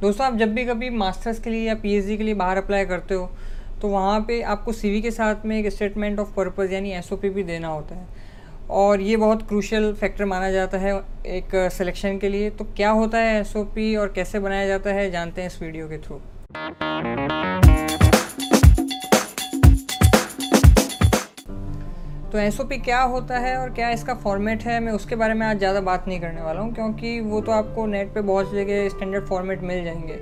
दोस्तों, आप जब भी कभी मास्टर्स के लिए या पीएचडी के लिए बाहर अप्लाई करते हो तो वहाँ पे आपको सीवी के साथ में एक स्टेटमेंट ऑफ़ पर्पज़ यानी एसओपी भी देना होता है। और ये बहुत क्रूशल फैक्टर माना जाता है एक सिलेक्शन के लिए। तो क्या होता है एसओपी और कैसे बनाया जाता है, जानते हैं इस वीडियो के थ्रू तो एसओपी क्या होता है और क्या इसका फॉर्मेट है, मैं उसके बारे में आज ज़्यादा बात नहीं करने वाला हूँ, क्योंकि वो तो आपको नेट पे बहुत जगह स्टैंडर्ड फॉर्मेट मिल जाएँगे।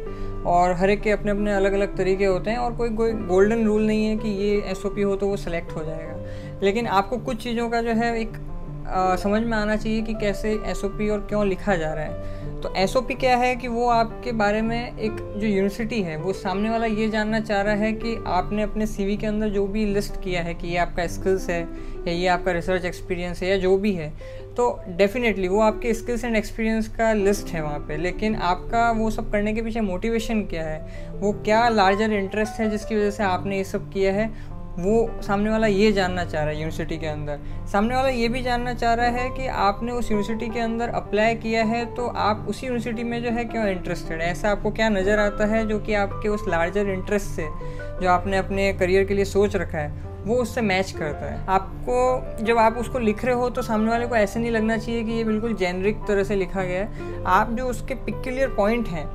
और हर एक के अपने अपने अलग अलग तरीके होते हैं और कोई कोई गोल्डन रूल नहीं है कि ये एसओपी हो तो वो सेलेक्ट हो जाएगा। लेकिन आपको कुछ चीज़ों का जो है एक आ, समझ में आना चाहिए कि कैसे एसओपी और क्यों लिखा जा रहा है। तो एसओपी क्या है कि वो आपके बारे में एक जो यूनिवर्सिटी है वो सामने वाला ये जानना चाह रहा है कि आपने अपने सीवी के अंदर जो भी लिस्ट किया है कि ये आपका स्किल्स है या ये आपका रिसर्च एक्सपीरियंस है या जो भी है तो डेफिनेटली वो आपके स्किल्स एंड एक्सपीरियंस का लिस्ट है वहाँ पे। लेकिन आपका वो सब करने के पीछे मोटिवेशन क्या है? वो क्या लार्जर इंटरेस्ट है जिसकी वजह से आपने ये सब किया है? वो सामने वाला ये जानना चाह रहा है यूनिवर्सिटी के अंदर। सामने वाला ये भी जानना चाह रहा है कि आपने उस यूनिवर्सिटी के अंदर अप्लाई किया है तो आप उसी यूनिवर्सिटी में जो है क्यों इंटरेस्टेड है? ऐसा आपको क्या नज़र आता है जो कि आपके उस लार्जर इंटरेस्ट से, जो आपने अपने करियर के लिए सोच रखा है? वो उससे मैच करता है। आपको, जब आप उसको लिख रहे हो तो सामने वाले को ऐसे नहीं लगना चाहिए कि ये बिल्कुल जेनरिक तरह से लिखा गया है। आप जो उसके पिक्यूलियर पॉइंट हैं,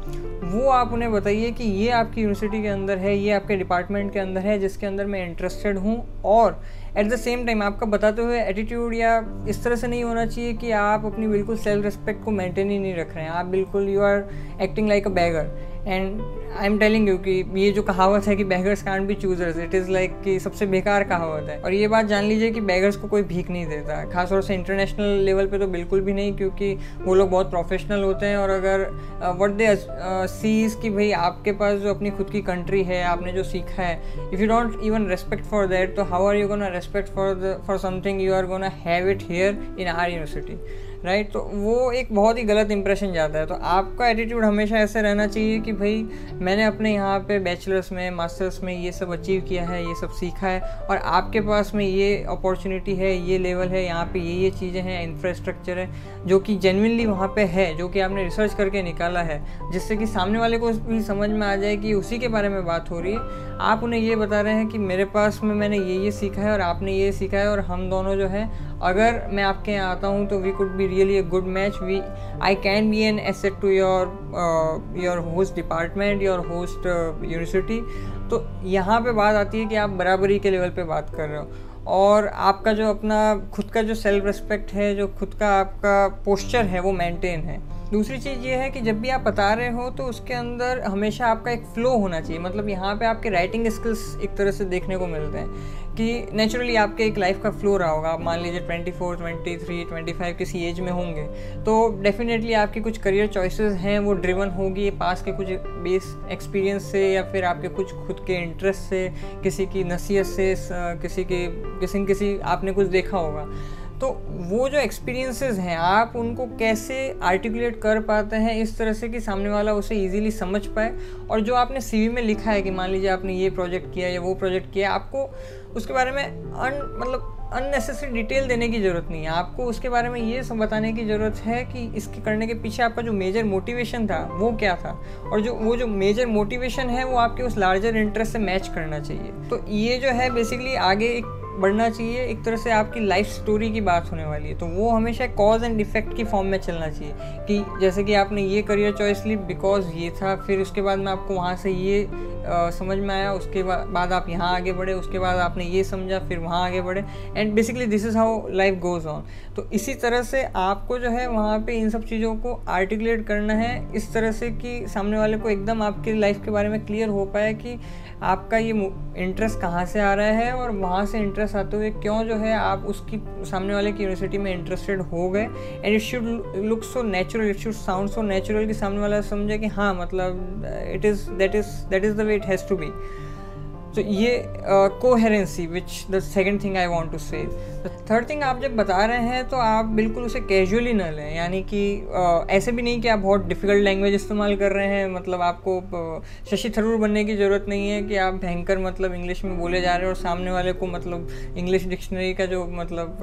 वो आप उन्हें बताइए कि ये आपकी यूनिवर्सिटी के अंदर है, ये आपके डिपार्टमेंट के अंदर है, जिसके अंदर मैं इंटरेस्टेड हूँ और एट द सेम टाइम आपका बताते हुए एटीट्यूड या इस तरह से नहीं होना चाहिए कि आप अपनी बिल्कुल सेल्फ रिस्पेक्ट को मेंटेन ही नहीं रख रहे हैं। आप बिल्कुल you are acting like a beggar and I am telling you कि ये जो कहावत है कि beggars can't be choosers it is like कि सबसे बेकार कहावत है। और ये बात जान लीजिए कि बैगर्स को कोई भीख नहीं देता। खासतौर से इंटरनेशनल लेवल पे तो बिल्कुल भी नहीं, क्योंकि वो लोग बहुत प्रोफेशनल होते हैं। और अगर वट दे सीज कि भाई आपके पास जो अपनी खुद की कंट्री है, आपने जो सीखा है if you don't even respect for that तो how are you gonna respect for for something you are gonna have it here in our university right तो वो एक बहुत ही गलत इंप्रेशन जाता है। तो आपका एटीट्यूड हमेशा ऐसे रहना चाहिए कि भाई, मैंने अपने यहाँ पे बैचलर्स में मास्टर्स में ये सब अचीव किया है, ये सब सीखा है और आपके पास में ये अपॉर्चुनिटी है, ये लेवल है, यहाँ पे ये ये चीज़ें हैं इंफ्रास्ट्रक्चर है, जो कि जेनविनली वहाँ पे है, जो कि आपने रिसर्च करके निकाला है, जिससे कि सामने वाले को भी समझ में आ जाए कि उसी के बारे में बात हो रही है। आप उन्हें ये बता रहे हैं कि मेरे पास में मैंने ये ये सीखा है और आपने ये सीखा है और हम दोनों जो है अगर मैं आपके यहाँ आता हूँ तो we could be really a good match we I can be an asset to your your host department your host university तो यहाँ पे बात आती है कि आप बराबरी के लेवल पे बात कर रहे हो। और आपका जो अपना, खुद का जो सेल्फ रिस्पेक्ट है, जो खुद का आपका पोस्चर है, वो मेंटेन है। दूसरी चीज़ ये है कि जब भी आप बता रहे हो तो उसके अंदर हमेशा आपका एक फ़्लो होना चाहिए। मतलब यहाँ पे आपके राइटिंग स्किल्स एक तरह से देखने को मिलते हैं कि नेचुरली आपके एक लाइफ का फ्लो रहा होगा। आप मान लीजिए twenty four twenty three twenty five किसी एज में होंगे तो डेफिनेटली आपकी कुछ करियर चॉइसेस हैं, वो ड्रिवन होगी। पास के कुछ बेस एक्सपीरियंस से या फिर आपके कुछ खुद के इंटरेस्ट से, किसी की नसीहत से किसी के, किसी किसी, आपने कुछ देखा होगा। तो वो जो एक्सपीरियंसेस हैं, आप उनको कैसे आर्टिकुलेट कर पाते हैं इस तरह से कि सामने वाला उसे इजीली समझ पाए? और जो आपने सीवी में लिखा है कि मान लीजिए आपने ये प्रोजेक्ट किया या वो प्रोजेक्ट किया, आपको उसके बारे में अन मतलब अननेसेसरी डिटेल देने की ज़रूरत नहीं है। आपको उसके बारे में ये सब बताने की ज़रूरत है कि इसके करने के पीछे आपका जो मेजर मोटिवेशन था, वो क्या था? और जो, वो जो मेजर मोटिवेशन है, वो आपके उस लार्जर इंटरेस्ट से मैच करना चाहिए। तो ये जो है बेसिकली आगे एक बढ़ना चाहिए, एक तरह से आपकी लाइफ स्टोरी की बात होने वाली है। तो वो हमेशा कॉज एंड इफ़ेक्ट की फॉर्म में चलना चाहिए कि जैसे कि आपने ये करियर चॉइस ली बिकॉज़ ये था, फिर उसके बाद में आपको वहाँ से ये समझ में आया, उसके बाद आप यहाँ आगे बढ़े, उसके बाद आपने ये समझा, फिर वहाँ आगे बढ़े। And basically this is how life goes on तो इसी तरह से आपको जो है वहाँ पे इन सब चीज़ों को आर्टिकुलेट करना है। इस तरह से कि सामने वाले को एकदम आपकी लाइफ के बारे में क्लियर हो पाए कि आपका ये इंटरेस्ट कहाँ से आ रहा है और वहाँ से इंटरेस्ट आते हुए क्यों जो है आप उसकी, सामने वाले की यूनिवर्सिटी में इंटरेस्टेड हो गए। And it should look so natural it should sound so natural कि सामने वाला समझे कि हाँ मतलब it is that is that is the way it has to be तो ये coherency which the second thing I want to say third thing आप जब बता रहे हैं तो आप बिल्कुल उसे कैजुअली न लें. यानी कि uh, ऐसे भी नहीं कि आप बहुत डिफ़िकल्ट लैंग्वेज इस्तेमाल कर रहे हैं. मतलब आपको uh, शशि थरूर बनने की ज़रूरत नहीं है कि आप भयंकर मतलब इंग्लिश में बोले जा रहे हैं और सामने वाले को मतलब इंग्लिश डिक्शनरी का जो मतलब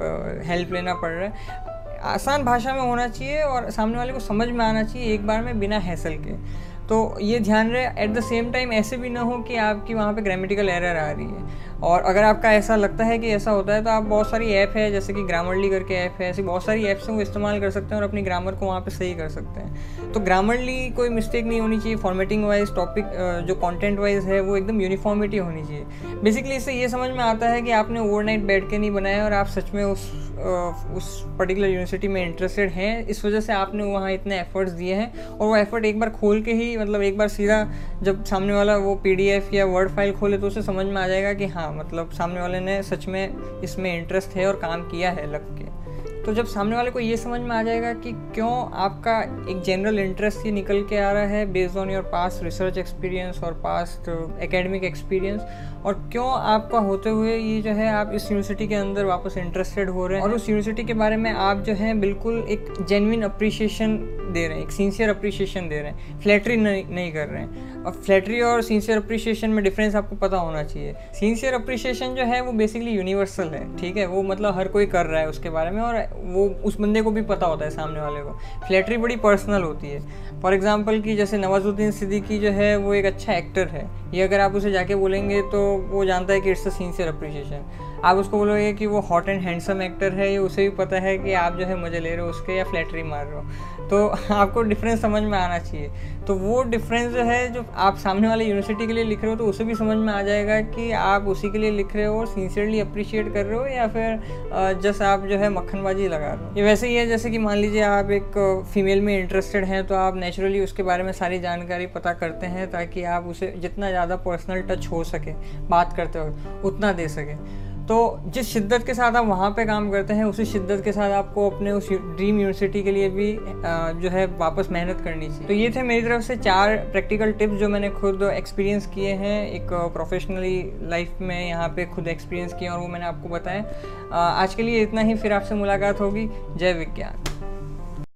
हेल्प uh, लेना पड़ रहा है. आसान भाषा में होना चाहिए और सामने वाले को समझ में आना चाहिए एक बार में बिना हैसल के. तो ये ध्यान रहे एट द सेम टाइम ऐसे भी ना हो कि आपकी वहाँ पे ग्रामेटिकल एरर आ रही है। और अगर आपका ऐसा लगता है कि ऐसा होता है तो आप बहुत सारी ऐप है, जैसे कि ग्रामरली करके ऐप है, ऐसी बहुत सारी ऐप्स हैं, वो इस्तेमाल कर सकते हैं और अपनी ग्रामर को वहाँ पे सही कर सकते हैं। तो ग्रामरली कोई मिस्टेक नहीं होनी चाहिए फॉर्मेटिंग वाइज टॉपिक जो कंटेंट वाइज है, वो एकदम यूनिफॉर्मिटी होनी चाहिए। बेसिकली इससे ये समझ में आता है कि आपने ओवरनाइट बैठ के नहीं बनाया और आप सच में उस उस पर्टिकुलर यूनिवर्सिटी में इंटरेस्टेड हैं, इस वजह से आपने वहाँ इतने एफर्ट्स दिए हैं और वो एफर्ट एक बार खोल के ही मतलब एक बार सीधा जब सामने वाला वो पीडीएफ या वर्ड फ़ाइल खोले तो उसे समझ में आ जाएगा कि हाँ मतलब सामने वाले ने सच में इसमें इंटरेस्ट है और काम किया है लग के। तो जब सामने वाले को ये समझ में आ जाएगा कि क्यों आपका एक जनरल इंटरेस्ट ही निकल के आ रहा है based on your past research experience और पास्ट एकेडमिक एक्सपीरियंस और क्यों आपका होते हुए ये जो है आप इस यूनिवर्सिटी के अंदर वापस इंटरेस्टेड हो रहे हैं और उस यूनिवर्सिटी के बारे में आप जो है बिल्कुल एक जेनविन अप्रिशिएशन दे रहे हैं एक सिंसियर अप्रिशिएशन दे रहे हैं। फ्लैटरी नहीं, नहीं कर रहे हैं। और फ्लैटरी और सिंसियर अप्रिशिएशन में डिफरेंस आपको पता होना चाहिए। सिंसियर अप्रिशिएशन जो है वो बेसिकली यूनिवर्सल है ठीक है? वो मतलब हर कोई कर रहा है उसके बारे में और वो उस बंदे को भी पता होता है सामने वाले को। फ्लैटरी बड़ी पर्सनल होती है। फॉर एग्ज़ाम्पल कि जैसे नवाजुद्दीन सिद्दीकी जो है वो एक अच्छा एक्टर है। ये अगर आप उसे जाके बोलेंगे तो वो जानता है कि इट्स अ सिंसियर अप्रिशिएशन आप उसको बोलोगे कि वो हॉट एंड हैंडसम एक्टर है ये उसे भी पता है कि आप जो है मज़े ले रहे हो उसके या फ्लैटरी मार रहे हो। तो आपको डिफरेंस समझ में आना चाहिए। तो वो डिफरेंस जो है, जो आप सामने वाले यूनिवर्सिटी के लिए लिख रहे हो तो उसे भी समझ में आ जाएगा कि आप उसी के लिए लिख रहे हो और सिंसियरली अप्रिशिएट कर रहे हो या फिर जस्ट आप जो है मक्खनबाजी लगा रहे हो। ये वैसे ही है, जैसे कि मान लीजिए आप एक फीमेल में इंटरेस्टेड हैं तो आप नेचुरली उसके बारे में सारी जानकारी पता करते हैं ताकि आप उसे जितना ज़्यादा पर्सनल टच हो सके, बात करते वक्त उतना दे सकें। तो जिस शिद्दत के साथ आप वहाँ पे काम करते हैं, उसी शिद्दत के साथ आपको अपने उस ड्रीम यूनिवर्सिटी के लिए भी जो है वापस मेहनत करनी चाहिए। तो ये थे मेरी तरफ़ से चार प्रैक्टिकल टिप्स जो मैंने खुद एक्सपीरियंस किए हैं एक प्रोफेशनली लाइफ में यहाँ पे खुद एक्सपीरियंस किए और वो मैंने आपको बताया। आज के लिए इतना ही, फिर आपसे मुलाकात होगी। जय विज्ञान।